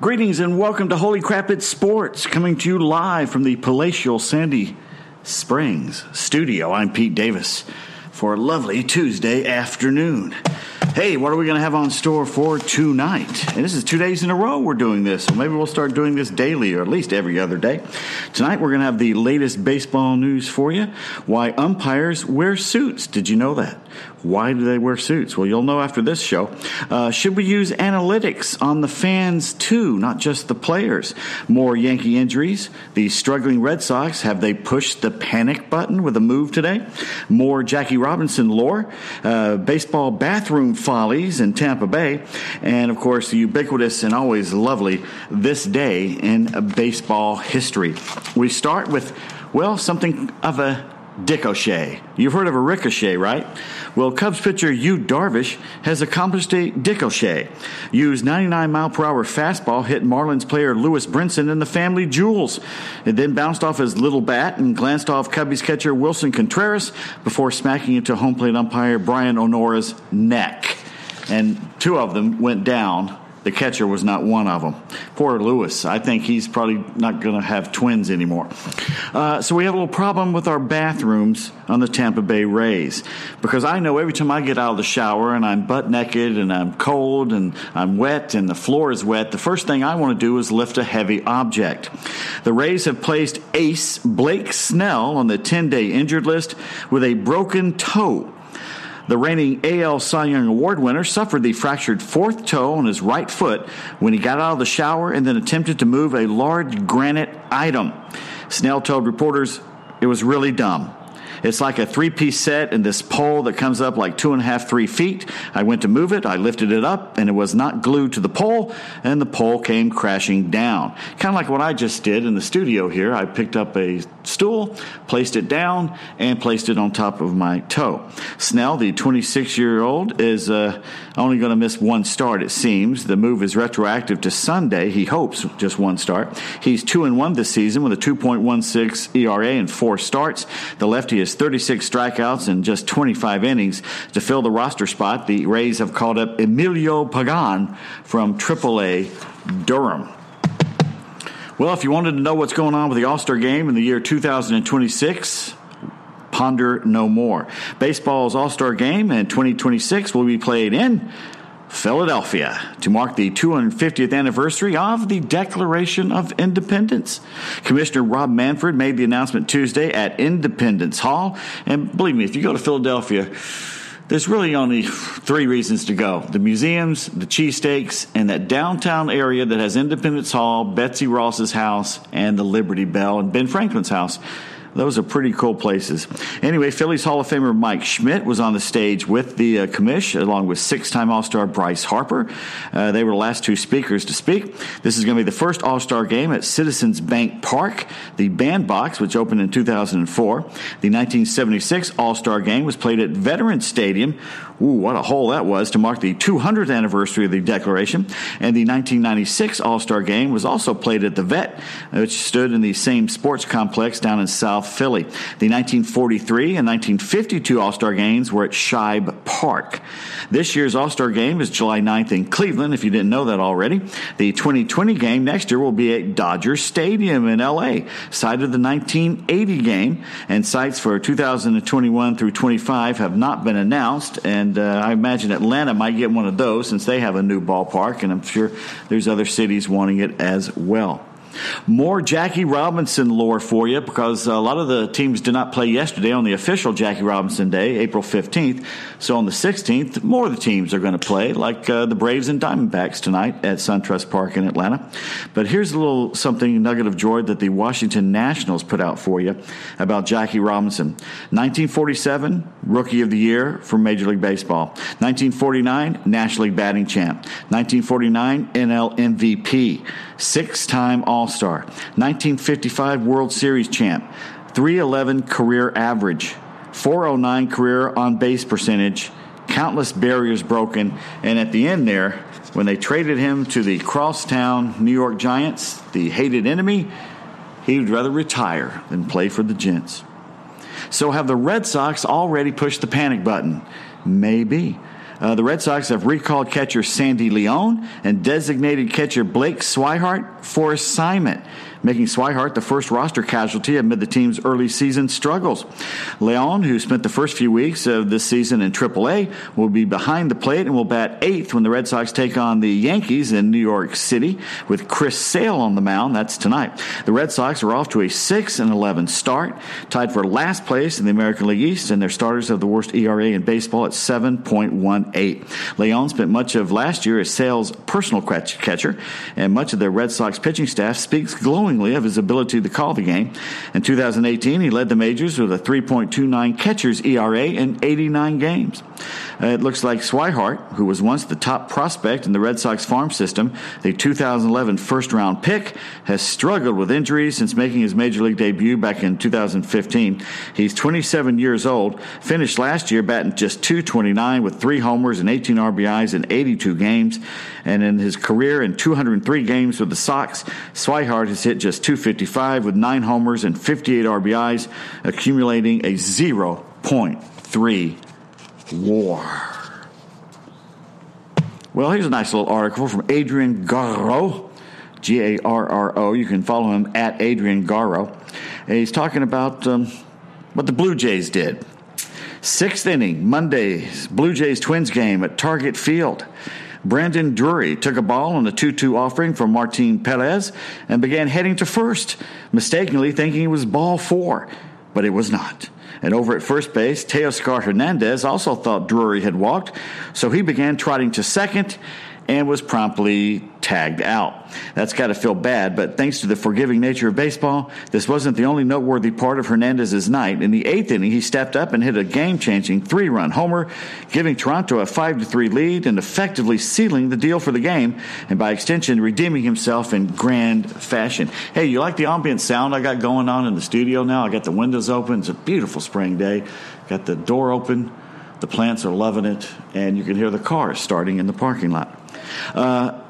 Greetings and welcome to Holy Crap It's Sports, coming to you live from the palatial Sandy Springs studio. I'm Pete Davis for a lovely Tuesday afternoon. Hey, what are we going to have on store for tonight? And this is two days in a row we're doing this, so maybe we'll start doing this daily or at least every other day. Tonight we're going to have the latest baseball news for you. Why umpires wear suits. Did you know that? Why do they wear suits? Well, you'll know after this show. Uh, should we use analytics on the fans too, not just the players? More Yankee injuries. The struggling Red Sox, have they pushed the panic button with a move today? More Jackie Robinson lore. Uh, baseball bathroom follies in Tampa Bay. And of course, the ubiquitous and always lovely this day in baseball history. We start with, well, something of a Dick O'Shea. You've heard of a ricochet, right? Well, Cubs pitcher Yu Darvish has accomplished a Dick O'Shea. Yu's 99 mile per hour fastball hit Marlins player Lewis Brinson in the family jewels. It then bounced off his little bat and glanced off Cubbies catcher Willson Contreras before smacking into home plate umpire Brian O'Nora's neck. And two of them went down the catcher was not one of them. Poor Lewis. I think he's probably not going to have twins anymore. Uh, so we have a little problem with our bathrooms on the Tampa Bay Rays because I know every time I get out of the shower and I'm butt naked and I'm cold and I'm wet and the floor is wet, the first thing I want to do is lift a heavy object. The Rays have placed ace Blake Snell on the 10 day injured list with a broken toe. The reigning AL Cy Young Award winner suffered the fractured fourth toe on his right foot when he got out of the shower and then attempted to move a large granite item. Snell told reporters it was really dumb. It's like a three piece set and this pole that comes up like two and a half, three feet. I went to move it, I lifted it up, and it was not glued to the pole, and the pole came crashing down. Kind of like what I just did in the studio here. I picked up a stool, placed it down, and placed it on top of my toe. Snell, the 26 year old, is uh, only going to miss one start, it seems. The move is retroactive to Sunday. He hopes just one start. He's 2 and 1 this season with a 2.16 ERA and four starts. The lefty is 36 strikeouts in just 25 innings. To fill the roster spot, the Rays have called up Emilio Pagan from AAA Durham. Well, if you wanted to know what's going on with the All Star game in the year 2026, ponder no more. Baseball's All Star game in 2026 will be played in Philadelphia to mark the 250th anniversary of the Declaration of Independence. Commissioner Rob Manfred made the announcement Tuesday at Independence Hall. And believe me, if you go to Philadelphia, there's really only three reasons to go the museums, the cheesesteaks, and that downtown area that has Independence Hall, Betsy Ross's house, and the Liberty Bell, and Ben Franklin's house. Those are pretty cool places. Anyway, Phillies Hall of Famer Mike Schmidt was on the stage with the uh, commish, along with six time All Star Bryce Harper. Uh, they were the last two speakers to speak. This is going to be the first All Star game at Citizens Bank Park, the bandbox, which opened in 2004. The 1976 All Star game was played at Veterans Stadium. Ooh, what a hole that was to mark the 200th anniversary of the Declaration. And the 1996 All Star game was also played at the Vet, which stood in the same sports complex down in South. Philly. The 1943 and 1952 All Star games were at Shibe Park. This year's All Star game is July 9th in Cleveland, if you didn't know that already. The 2020 game next year will be at Dodger Stadium in LA, site of the 1980 game, and sites for 2021 through 25 have not been announced. And uh, I imagine Atlanta might get one of those since they have a new ballpark, and I'm sure there's other cities wanting it as well. More Jackie Robinson lore for you because a lot of the teams did not play yesterday on the official Jackie Robinson Day, April 15th. So on the 16th, more of the teams are going to play, like uh, the Braves and Diamondbacks tonight at SunTrust Park in Atlanta. But here's a little something nugget of joy that the Washington Nationals put out for you about Jackie Robinson. 1947, Rookie of the Year for Major League Baseball. 1949, National League Batting Champ. 1949, NL MVP. Six time All Star. 1955 World Series champ. 311 career average. 409 career on base percentage, countless barriers broken, and at the end there, when they traded him to the crosstown New York Giants, the hated enemy, he would rather retire than play for the Gents. So have the Red Sox already pushed the panic button? Maybe. Uh, the Red Sox have recalled catcher Sandy Leon and designated catcher Blake Swihart for assignment making Swihart the first roster casualty amid the team's early season struggles. Leon, who spent the first few weeks of this season in AAA, will be behind the plate and will bat eighth when the Red Sox take on the Yankees in New York City with Chris Sale on the mound. That's tonight. The Red Sox are off to a 6 and 11 start, tied for last place in the American League East, and their starters have the worst ERA in baseball at 7.18. Leon spent much of last year as Sale's personal catcher, and much of the Red Sox pitching staff speaks glowing of his ability to call the game. In 2018, he led the majors with a 3.29 catcher's ERA in 89 games. Uh, it looks like Swihart, who was once the top prospect in the Red Sox farm system, the 2011 first round pick, has struggled with injuries since making his major league debut back in 2015. He's 27 years old, finished last year batting just 229 with three homers and 18 RBIs in 82 games. And in his career in 203 games with the Sox, Swihart has hit just 255 with nine homers and 58 RBIs, accumulating a 0.3 war. Well, here's a nice little article from Adrian Garro, G A R R O. You can follow him at Adrian Garro. he's talking about um, what the Blue Jays did. Sixth inning, Monday's Blue Jays Twins game at Target Field. Brandon Drury took a ball on a 2 2 offering from Martin Perez and began heading to first, mistakenly thinking it was ball four, but it was not. And over at first base, Teoscar Hernandez also thought Drury had walked, so he began trotting to second and was promptly tagged out. That's got to feel bad, but thanks to the forgiving nature of baseball, this wasn't the only noteworthy part of Hernandez's night. In the eighth inning, he stepped up and hit a game-changing three-run homer, giving Toronto a five-to-three lead and effectively sealing the deal for the game, and by extension, redeeming himself in grand fashion. Hey, you like the ambient sound I got going on in the studio now? I got the windows open. It's a beautiful spring day. Got the door open. The plants are loving it, and you can hear the cars starting in the parking lot. Uh,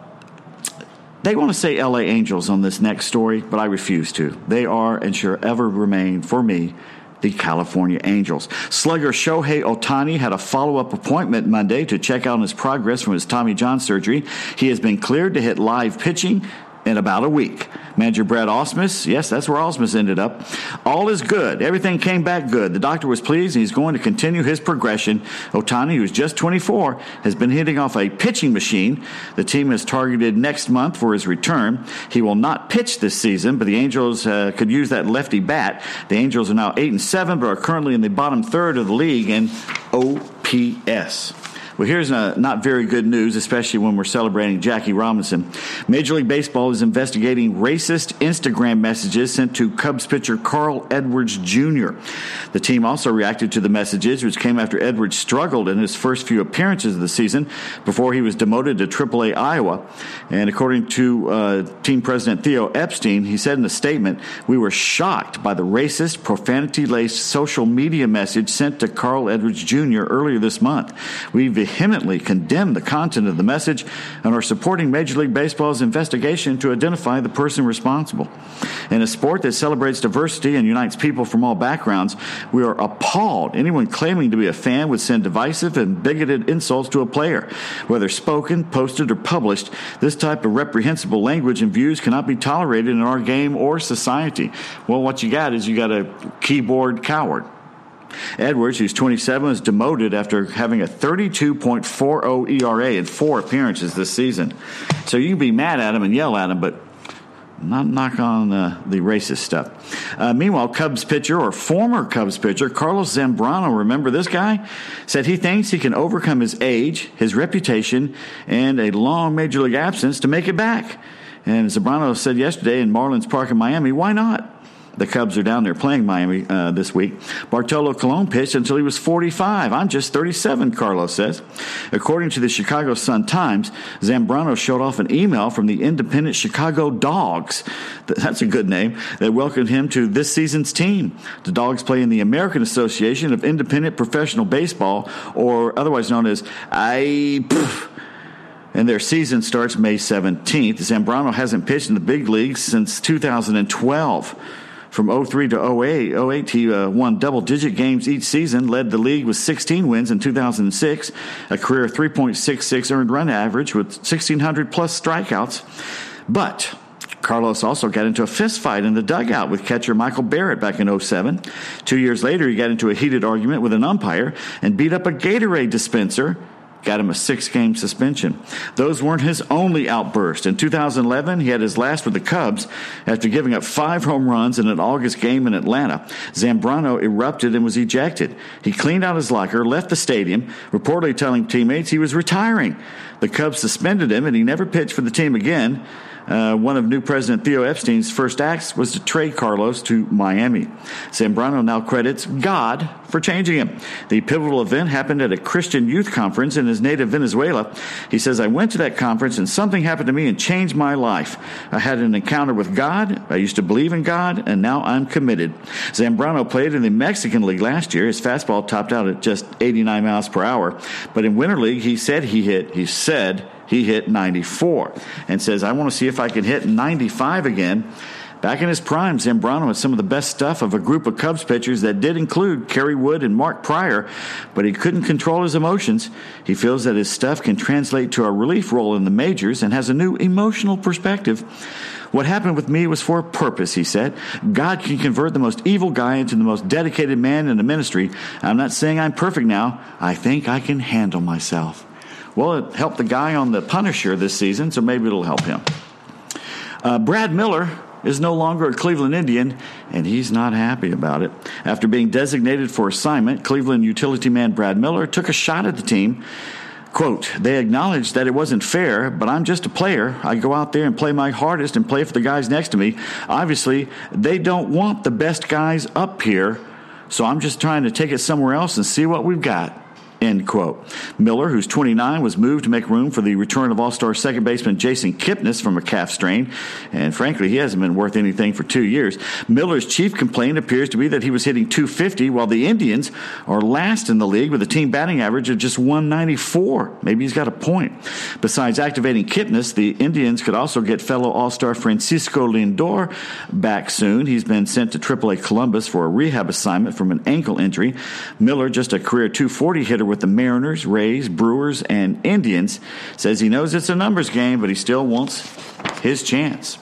they want to say LA Angels on this next story, but I refuse to. They are and shall ever remain, for me, the California Angels. Slugger Shohei Ohtani had a follow up appointment Monday to check out his progress from his Tommy John surgery. He has been cleared to hit live pitching in about a week. Manager Brad Ausmus, yes, that's where Ausmus ended up. All is good. Everything came back good. The doctor was pleased and he's going to continue his progression. Ohtani, who's just 24, has been hitting off a pitching machine. The team is targeted next month for his return. He will not pitch this season, but the Angels uh, could use that lefty bat. The Angels are now 8 and 7, but are currently in the bottom third of the league in OPS. Well, here's a, not very good news, especially when we're celebrating Jackie Robinson. Major League Baseball is investigating racist Instagram messages sent to Cubs pitcher Carl Edwards Jr. The team also reacted to the messages, which came after Edwards struggled in his first few appearances of the season before he was demoted to AAA Iowa. And according to uh, team president Theo Epstein, he said in a statement, "We were shocked by the racist, profanity-laced social media message sent to Carl Edwards Jr. earlier this month. We vehemently condemn the content of the message and are supporting Major League Baseball's investigation to identify the person responsible. In a sport that celebrates diversity and unites people from all backgrounds, we are appalled anyone claiming to be a fan would send divisive and bigoted insults to a player. Whether spoken, posted, or published, this type of reprehensible language and views cannot be tolerated in our game or society. Well, what you got is you got a keyboard coward. Edwards, who's 27, was demoted after having a 32.40 ERA in four appearances this season. So you can be mad at him and yell at him, but not knock on the racist stuff. Uh, meanwhile, Cubs pitcher or former Cubs pitcher Carlos Zambrano, remember this guy, said he thinks he can overcome his age, his reputation, and a long major league absence to make it back. And Zambrano said yesterday in Marlins Park in Miami, why not? The Cubs are down there playing Miami uh, this week. Bartolo Colon pitched until he was 45. I'm just 37, Carlos says. According to the Chicago Sun Times, Zambrano showed off an email from the independent Chicago Dogs. That's a good name. That welcomed him to this season's team. The Dogs play in the American Association of Independent Professional Baseball, or otherwise known as I. and their season starts May 17th. Zambrano hasn't pitched in the big leagues since 2012. From 03 to 08, 08 he uh, won double digit games each season, led the league with 16 wins in 2006, a career 3.66 earned run average with 1,600 plus strikeouts. But Carlos also got into a fist fight in the dugout with catcher Michael Barrett back in 07. Two years later, he got into a heated argument with an umpire and beat up a Gatorade dispenser got him a six game suspension. Those weren't his only outbursts. In 2011, he had his last with the Cubs after giving up five home runs in an August game in Atlanta. Zambrano erupted and was ejected. He cleaned out his locker, left the stadium, reportedly telling teammates he was retiring. The Cubs suspended him and he never pitched for the team again. Uh, one of new President Theo Epstein's first acts was to trade Carlos to Miami. Zambrano now credits God for changing him. The pivotal event happened at a Christian youth conference in his native Venezuela. He says, I went to that conference and something happened to me and changed my life. I had an encounter with God. I used to believe in God, and now I'm committed. Zambrano played in the Mexican League last year. His fastball topped out at just 89 miles per hour. But in Winter League, he said he hit, he said he hit 94 and says, I want to see if I can hit 95 again. Back in his prime, Zambrano had some of the best stuff of a group of Cubs pitchers that did include Kerry Wood and Mark Prior, but he couldn't control his emotions. He feels that his stuff can translate to a relief role in the majors and has a new emotional perspective. What happened with me was for a purpose, he said. God can convert the most evil guy into the most dedicated man in the ministry. I'm not saying I'm perfect now. I think I can handle myself. Well, it helped the guy on the Punisher this season, so maybe it'll help him. Uh, Brad Miller is no longer a Cleveland Indian, and he's not happy about it. After being designated for assignment, Cleveland utility man Brad Miller took a shot at the team. Quote, they acknowledged that it wasn't fair, but I'm just a player. I go out there and play my hardest and play for the guys next to me. Obviously, they don't want the best guys up here, so I'm just trying to take it somewhere else and see what we've got. End quote. Miller, who's 29, was moved to make room for the return of All-Star second baseman Jason Kipnis from a calf strain, and frankly, he hasn't been worth anything for two years. Miller's chief complaint appears to be that he was hitting 250, while the Indians are last in the league with a team batting average of just 194. Maybe he's got a point. Besides activating Kipnis, the Indians could also get fellow All-Star Francisco Lindor back soon. He's been sent to AAA Columbus for a rehab assignment from an ankle injury. Miller, just a career 240 hitter with the Mariners, Rays, Brewers, and Indians, says he knows it's a numbers game, but he still wants his chance.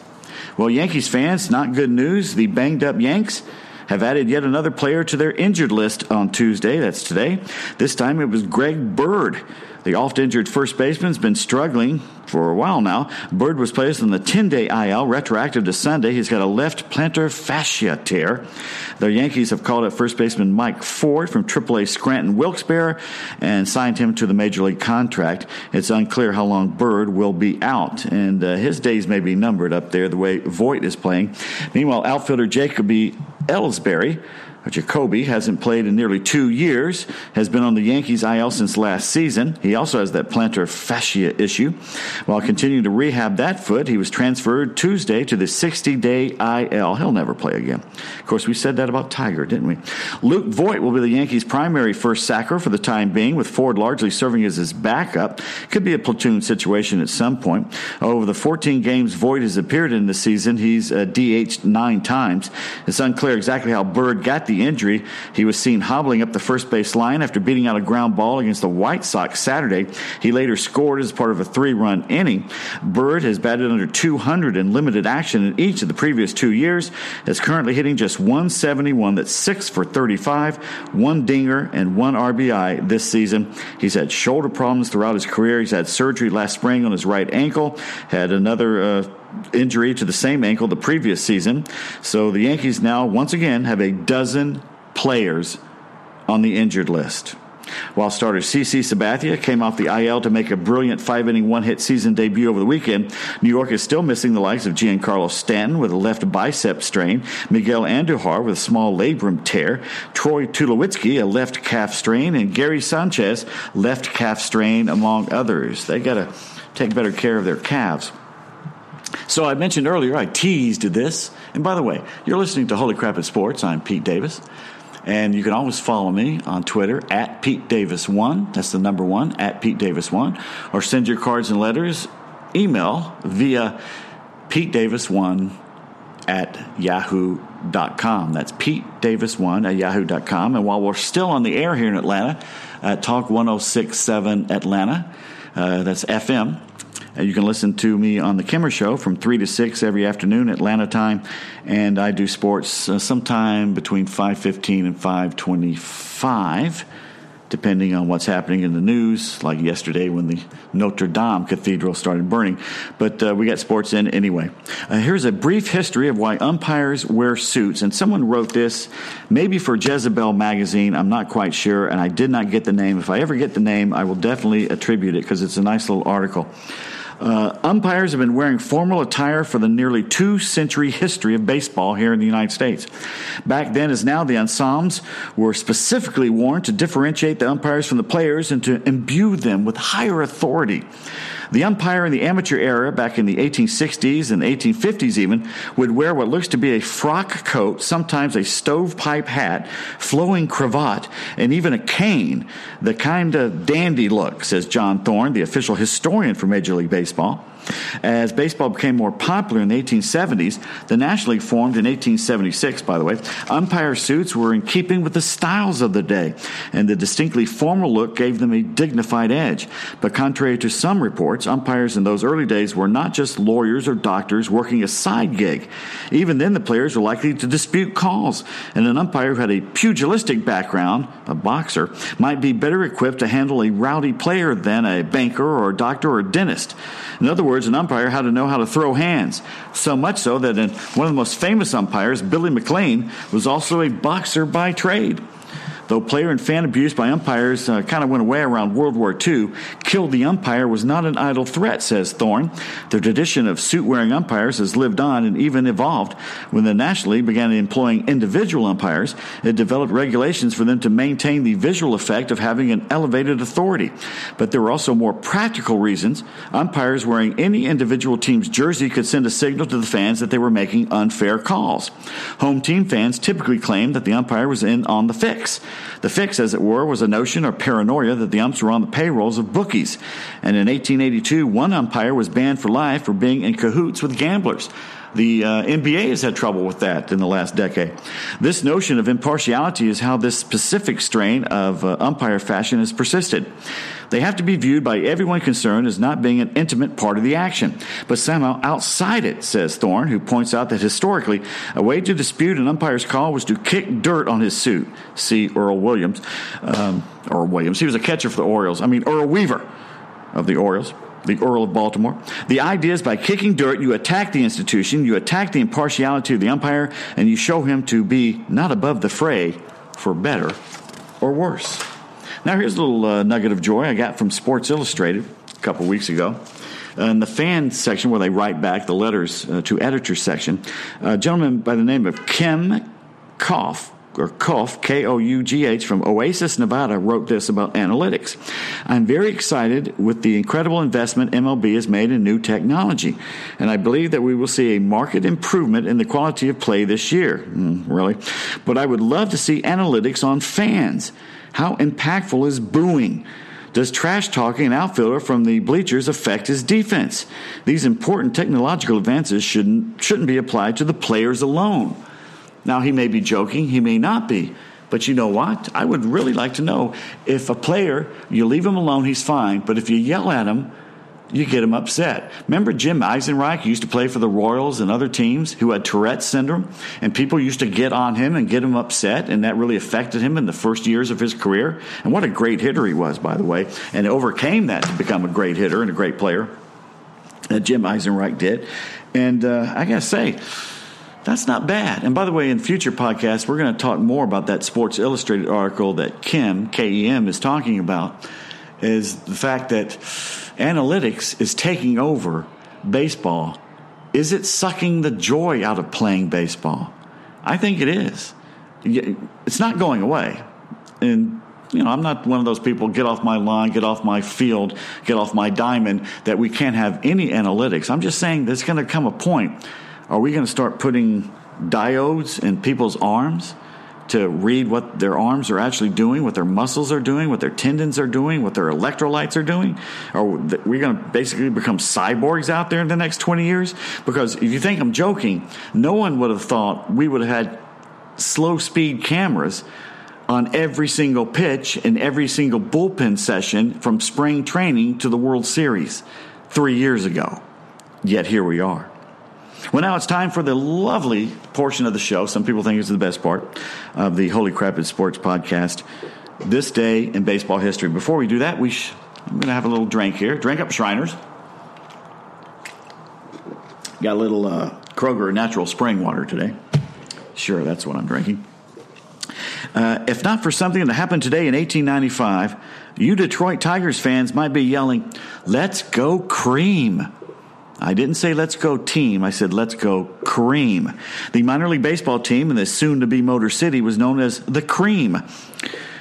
Well, Yankees fans, not good news. The banged up Yanks have added yet another player to their injured list on Tuesday. That's today. This time it was Greg Bird. The oft injured first baseman's been struggling for a while now. Bird was placed on the 10 day IL, retroactive to Sunday. He's got a left plantar fascia tear. The Yankees have called up first baseman Mike Ford from AAA Scranton Wilkes-Barre and signed him to the major league contract. It's unclear how long Bird will be out, and uh, his days may be numbered up there the way Voit is playing. Meanwhile, outfielder Jacoby Ellsbury Jacoby hasn't played in nearly two years, has been on the Yankees IL since last season. He also has that plantar fascia issue. While continuing to rehab that foot, he was transferred Tuesday to the 60 day IL. He'll never play again. Of course, we said that about Tiger, didn't we? Luke Voit will be the Yankees' primary first sacker for the time being, with Ford largely serving as his backup. Could be a platoon situation at some point. Over the 14 games Voit has appeared in this season, he's uh, DH'd nine times. It's unclear exactly how Bird got the injury. He was seen hobbling up the first base line after beating out a ground ball against the White Sox Saturday. He later scored as part of a three run inning. Bird has batted under 200 in limited action in each of the previous two years, is currently hitting just 171. That's six for 35, one dinger, and one RBI this season. He's had shoulder problems throughout his career. He's had surgery last spring on his right ankle, had another. Uh, injury to the same ankle the previous season. So the Yankees now, once again, have a dozen players on the injured list. While starter CC Sabathia came off the IL to make a brilliant five inning one hit season debut over the weekend, New York is still missing the likes of Giancarlo Stanton with a left bicep strain, Miguel Andujar with a small labrum tear, Troy Tulowitzki, a left calf strain, and Gary Sanchez, left calf strain, among others. They got to take better care of their calves. So I mentioned earlier, I teased this. And by the way, you're listening to Holy Crap It's Sports. I'm Pete Davis. And you can always follow me on Twitter at Pete Davis1. That's the number one, at Pete Davis1. Or send your cards and letters, email via Pete Davis1 at yahoo.com. That's Pete Davis1 at yahoo.com. And while we're still on the air here in Atlanta, at Talk 1067 Atlanta, uh, that's FM. Uh, you can listen to me on the Kimmer Show from 3 to 6 every afternoon Atlanta time, and I do sports uh, sometime between 5.15 and 5.25 depending on what's happening in the news, like yesterday when the Notre Dame Cathedral started burning. But uh, we got sports in anyway. Uh, here's a brief history of why umpires wear suits. And someone wrote this, maybe for Jezebel magazine. I'm not quite sure, and I did not get the name. If I ever get the name, I will definitely attribute it because it's a nice little article. Uh, umpires have been wearing formal attire for the nearly two century history of baseball here in the United States. Back then, as now, the ensembles were specifically worn to differentiate the umpires from the players and to imbue them with higher authority. The umpire in the amateur era, back in the 1860s and 1850s even, would wear what looks to be a frock coat, sometimes a stovepipe hat, flowing cravat, and even a cane, the kind of dandy look, says John Thorn, the official historian for Major League Baseball. As baseball became more popular in the 1870s, the National League formed in 1876, by the way. Umpire suits were in keeping with the styles of the day, and the distinctly formal look gave them a dignified edge. But contrary to some reports, umpires in those early days were not just lawyers or doctors working a side gig. Even then, the players were likely to dispute calls, and an umpire who had a pugilistic background, a boxer, might be better equipped to handle a rowdy player than a banker or a doctor or a dentist. In other words, an umpire had to know how to throw hands. So much so that one of the most famous umpires, Billy McLean, was also a boxer by trade though player and fan abuse by umpires uh, kind of went away around World War II, killed the umpire was not an idle threat, says Thorn. The tradition of suit wearing umpires has lived on and even evolved. When the National League began employing individual umpires, it developed regulations for them to maintain the visual effect of having an elevated authority. But there were also more practical reasons. Umpires wearing any individual team's jersey could send a signal to the fans that they were making unfair calls. Home team fans typically claimed that the umpire was in on the fix. The fix, as it were, was a notion or paranoia that the umps were on the payrolls of bookies. And in 1882, one umpire was banned for life for being in cahoots with gamblers. The uh, NBA has had trouble with that in the last decade. This notion of impartiality is how this specific strain of uh, umpire fashion has persisted. They have to be viewed by everyone concerned as not being an intimate part of the action, but somehow outside it, says Thorn, who points out that historically, a way to dispute an umpire's call was to kick dirt on his suit. See Earl Williams. Um, Earl Williams. He was a catcher for the Orioles. I mean, Earl Weaver of the Orioles the Earl of Baltimore. The idea is by kicking dirt, you attack the institution, you attack the impartiality of the umpire, and you show him to be not above the fray for better or worse. Now, here's a little uh, nugget of joy I got from Sports Illustrated a couple weeks ago. in the fan section, where they write back the letters uh, to editor section, a gentleman by the name of Kim Koff or Kough, K O U G H, from Oasis, Nevada, wrote this about analytics. I'm very excited with the incredible investment MLB has made in new technology, and I believe that we will see a marked improvement in the quality of play this year. Mm, really? But I would love to see analytics on fans. How impactful is booing? Does trash talking an outfielder from the bleachers affect his defense? These important technological advances shouldn't, shouldn't be applied to the players alone. Now, he may be joking, he may not be. But you know what? I would really like to know if a player, you leave him alone, he's fine. But if you yell at him, you get him upset. Remember Jim Eisenreich used to play for the Royals and other teams who had Tourette's syndrome, and people used to get on him and get him upset, and that really affected him in the first years of his career. And what a great hitter he was, by the way, and overcame that to become a great hitter and a great player. That Jim Eisenreich did, and uh, I gotta say. That's not bad. And by the way, in future podcasts, we're going to talk more about that Sports Illustrated article that Kim, K E M, is talking about. Is the fact that analytics is taking over baseball. Is it sucking the joy out of playing baseball? I think it is. It's not going away. And, you know, I'm not one of those people get off my line, get off my field, get off my diamond, that we can't have any analytics. I'm just saying there's going to come a point. Are we going to start putting diodes in people's arms to read what their arms are actually doing, what their muscles are doing, what their tendons are doing, what their electrolytes are doing? Are we going to basically become cyborgs out there in the next 20 years? Because if you think I'm joking, no one would have thought we would have had slow speed cameras on every single pitch and every single bullpen session from spring training to the World Series three years ago. Yet here we are. Well, now it's time for the lovely portion of the show. Some people think it's the best part of the Holy Crap It's Sports podcast. This day in baseball history. Before we do that, we sh- I'm going to have a little drink here. Drink up, Shriners. Got a little uh, Kroger natural spring water today. Sure, that's what I'm drinking. Uh, if not for something that happened today in 1895, you Detroit Tigers fans might be yelling, Let's go cream. I didn't say let's go team. I said let's go cream. The minor league baseball team in the soon to be Motor City was known as the Cream.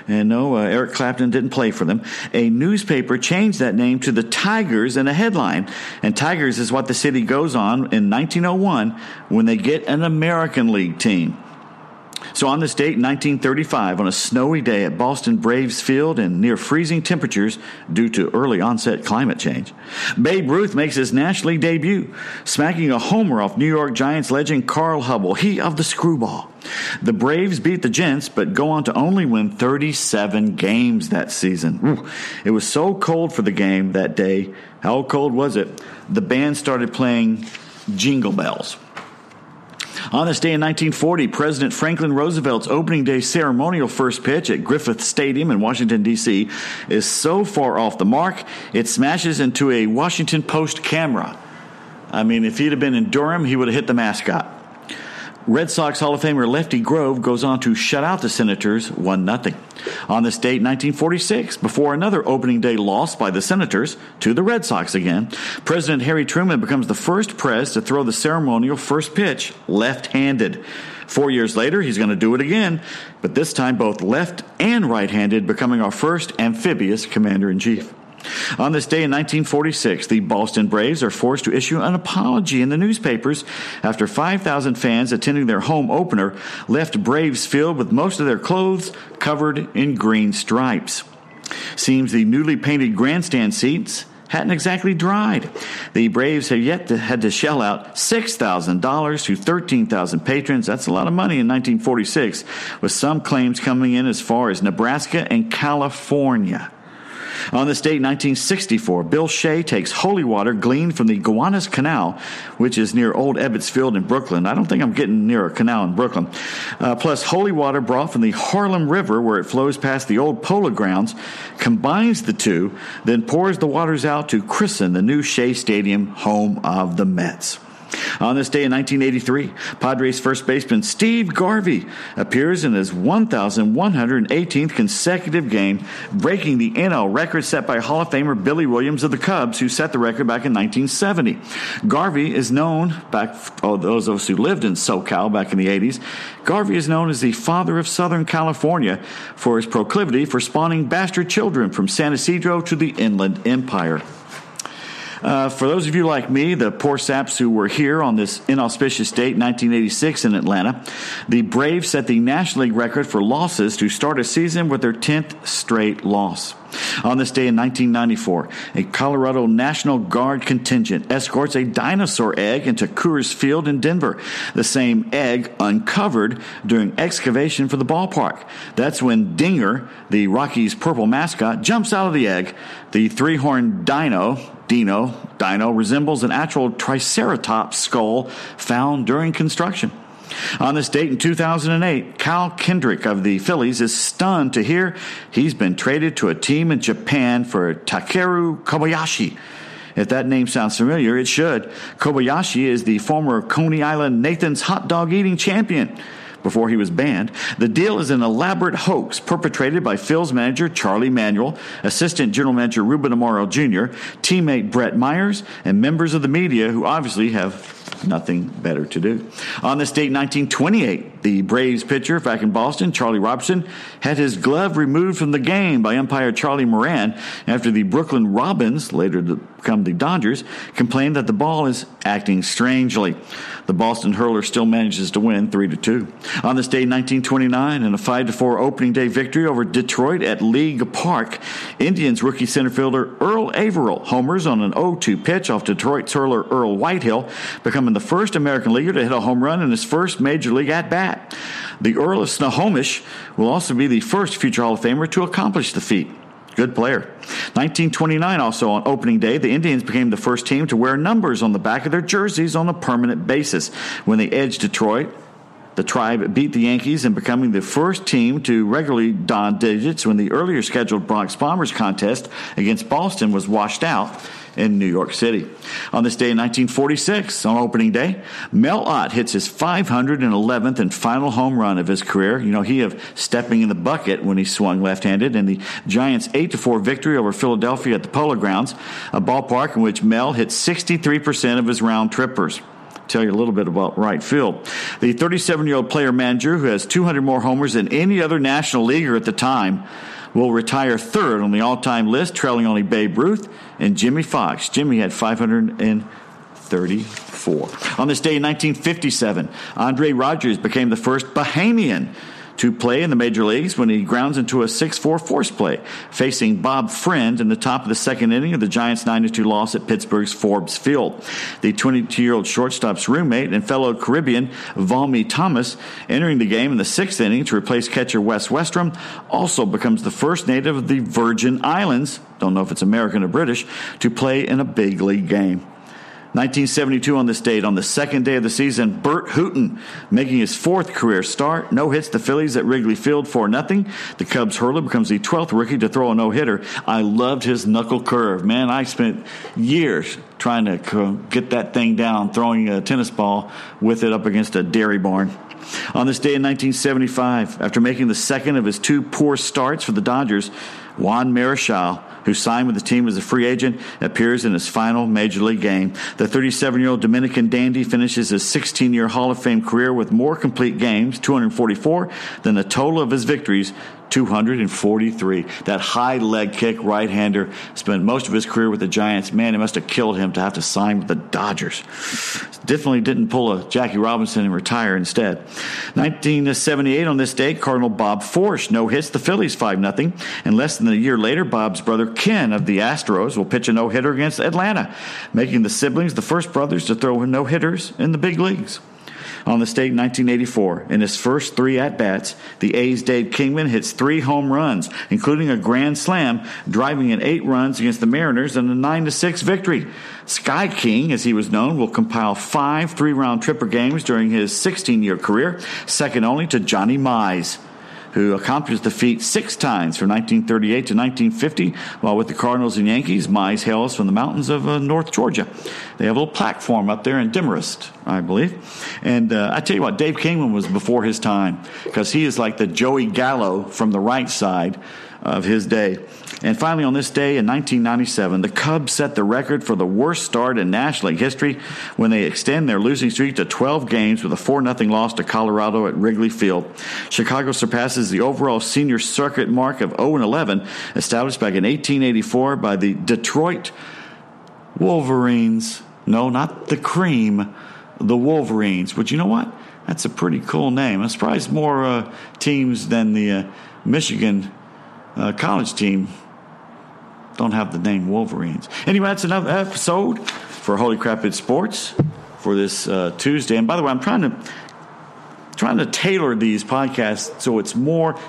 And no, uh, Eric Clapton didn't play for them. A newspaper changed that name to the Tigers in a headline. And Tigers is what the city goes on in 1901 when they get an American League team. So on this date in 1935, on a snowy day at Boston Braves Field and near freezing temperatures due to early onset climate change, Babe Ruth makes his National League debut, smacking a homer off New York Giants legend Carl Hubbell, he of the screwball. The Braves beat the Gents, but go on to only win 37 games that season. It was so cold for the game that day. How cold was it? The band started playing Jingle Bells. On this day in 1940, President Franklin Roosevelt's opening day ceremonial first pitch at Griffith Stadium in Washington, D.C. is so far off the mark, it smashes into a Washington Post camera. I mean, if he'd have been in Durham, he would have hit the mascot. Red Sox Hall of Famer Lefty Grove goes on to shut out the Senators 1 0. On this date, 1946, before another opening day loss by the Senators to the Red Sox again, President Harry Truman becomes the first pres to throw the ceremonial first pitch left handed. Four years later, he's going to do it again, but this time both left and right handed, becoming our first amphibious commander in chief. On this day in 1946, the Boston Braves are forced to issue an apology in the newspapers after 5,000 fans attending their home opener left Braves Field with most of their clothes covered in green stripes. Seems the newly painted grandstand seats hadn't exactly dried. The Braves have yet to, had to shell out $6,000 to 13,000 patrons. That's a lot of money in 1946, with some claims coming in as far as Nebraska and California. On this date, 1964, Bill Shea takes holy water gleaned from the Gowanus Canal, which is near Old Ebbets Field in Brooklyn. I don't think I'm getting near a canal in Brooklyn. Uh, plus, holy water brought from the Harlem River, where it flows past the old polo grounds, combines the two, then pours the waters out to christen the new Shea Stadium, home of the Mets. On this day in 1983, Padres first baseman Steve Garvey appears in his 1,118th consecutive game, breaking the NL record set by Hall of Famer Billy Williams of the Cubs, who set the record back in 1970. Garvey is known, back oh, those of us who lived in SoCal back in the 80s, Garvey is known as the father of Southern California for his proclivity for spawning bastard children from San Ysidro to the Inland Empire. Uh, for those of you like me, the poor saps who were here on this inauspicious date, 1986 in Atlanta, the Braves set the National League record for losses to start a season with their 10th straight loss. On this day in 1994, a Colorado National Guard contingent escorts a dinosaur egg into Coors Field in Denver. The same egg uncovered during excavation for the ballpark. That's when Dinger, the Rockies' purple mascot, jumps out of the egg. The three horned dino, Dino, Dino resembles an actual Triceratops skull found during construction. On this date in 2008, Kyle Kendrick of the Phillies is stunned to hear he's been traded to a team in Japan for Takeru Kobayashi. If that name sounds familiar, it should. Kobayashi is the former Coney Island Nathan's hot dog eating champion before he was banned. The deal is an elaborate hoax perpetrated by Phil's manager, Charlie Manuel, assistant general manager Ruben Amaro Jr., teammate Brett Myers, and members of the media who obviously have nothing better to do. On this date, 1928, The Braves pitcher back in Boston, Charlie Robertson, had his glove removed from the game by umpire Charlie Moran after the Brooklyn Robins, later to become the Dodgers, complained that the ball is acting strangely. The Boston Hurler still manages to win 3 to 2. On this day 1929, in a 5 to 4 opening day victory over Detroit at League Park, Indians rookie center fielder Earl Averill homers on an 0 2 pitch off Detroit's hurler Earl Whitehill, becoming the first American leaguer to hit a home run in his first major league at bat. The Earl of Snohomish will also be the first future Hall of Famer to accomplish the feat. Good player. 1929, also on opening day, the Indians became the first team to wear numbers on the back of their jerseys on a permanent basis. When they edged Detroit, the tribe beat the Yankees in becoming the first team to regularly don digits when the earlier scheduled Bronx Bombers contest against Boston was washed out in New York City. On this day in 1946, on opening day, Mel Ott hits his 511th and final home run of his career. You know, he of stepping in the bucket when he swung left-handed in the Giants' 8-4 victory over Philadelphia at the Polo Grounds, a ballpark in which Mel hit 63% of his round trippers tell you a little bit about right field. The 37 year old player manager, who has 200 more homers than any other National Leaguer at the time, will retire third on the all time list, trailing only Babe Ruth and Jimmie Foxx. Jimmy had 534. On this day in 1957, Andre Rodgers became the first Bahamian to play in the major leagues when he grounds into a 6-4 force play, facing Bob Friend in the top of the second inning of the Giants' 9-2 loss at Pittsburgh's Forbes Field. The 22-year-old shortstop's roommate and fellow Caribbean Valmy Thomas, entering the game in the sixth inning to replace catcher Wes Westrum, also becomes the first native of the Virgin Islands, don't know if it's American or British, to play in a big league game. 1972 on this date, on the second day of the season, Burt Hooton making his fourth career start. No hits the Phillies at Wrigley Field for nothing. The Cubs hurler becomes the 12th rookie to throw a no hitter. I loved his knuckle curve. Man, I spent years trying to get that thing down, throwing a tennis ball with it up against a dairy barn. On this day in 1975, after making the second of his two poor starts for the Dodgers, Juan Marichal who signed with the team as a free agent, appears in his final major league game. The 37 year old Dominican dandy finishes his 16 year Hall of Fame career with more complete games, 244, than the total of his victories 243. That high leg kick right hander spent most of his career with the Giants. Man, it must have killed him to have to sign with the Dodgers. Definitely didn't pull a Jackie Robinson and retire instead. 1978 on this day, Cardinal Bob Forsch no hits the Phillies 5 0. And less than a year later, Bob's brother Ken of the Astros will pitch a no hitter against Atlanta, making the siblings the first brothers to throw no hitters in the big leagues. On the state in 1984, in his first three at bats, the A's Dave Kingman hits three home runs, including a grand slam, driving in eight runs against the Mariners in a 9 6 victory. Sky King, as he was known, will compile five three round tripper games during his 16 year career, second only to Johnny Mize who accomplished the feat six times from 1938 to 1950 while with the Cardinals and Yankees. Mize hails from the mountains of uh, North Georgia. They have a little platform up there in Demorest, I believe. And uh, I tell you what, Dave Kingman was before his time because he is like the Joey Gallo from the right side of his day. And finally, on this day in 1997, the Cubs set the record for the worst start in National League history when they extend their losing streak to 12 games with a 4 0 loss to Colorado at Wrigley Field. Chicago surpasses the overall senior circuit mark of 0 11, established back in 1884 by the Detroit Wolverines. No, not the cream, the Wolverines. But you know what? That's a pretty cool name. I'm surprised more uh, teams than the uh, Michigan uh, college team don't have the name Wolverines. Anyway, that's another episode for Holy Crap It's Sports for this uh, Tuesday. And by the way, I'm trying to trying to tailor these podcasts so it's more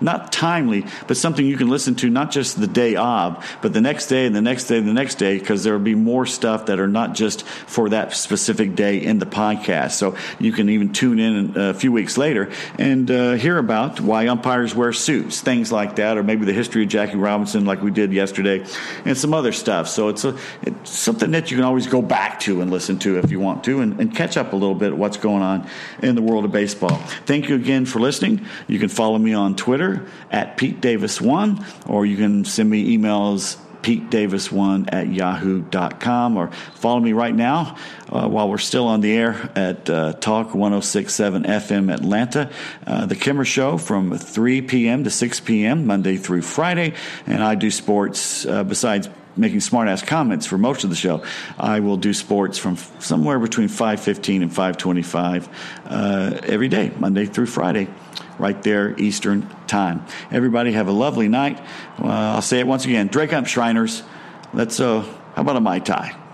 not timely, but something you can listen to not just the day of, but the next day and the next day and the next day, because there will be more stuff that are not just for that specific day in the podcast. So you can even tune in a few weeks later and uh, hear about why umpires wear suits, things like that, or maybe the history of Jackie Robinson, like we did yesterday, and some other stuff. So it's, a, it's something that you can always go back to and listen to if you want to, and, and catch up a little bit what's going on in the world of baseball. Thank you again for listening. You can follow me on Twitter Twitter at Pete Davis1, or you can send me emails Pete Davis1 at yahoo.com or follow me right now uh, while we're still on the air at uh, Talk 1067 FM Atlanta. Uh, the Kimmer Show from 3 p.m. to 6 p.m. Monday through Friday. And I do sports uh, besides making smart ass comments for most of the show. I will do sports from somewhere between 5:15 and 5:25 uh, every day, Monday through Friday, right there Eastern time. Everybody have a lovely night. Uh, I'll say it once again: Drake up, Shriners. Let's. Uh, how about a mai tai?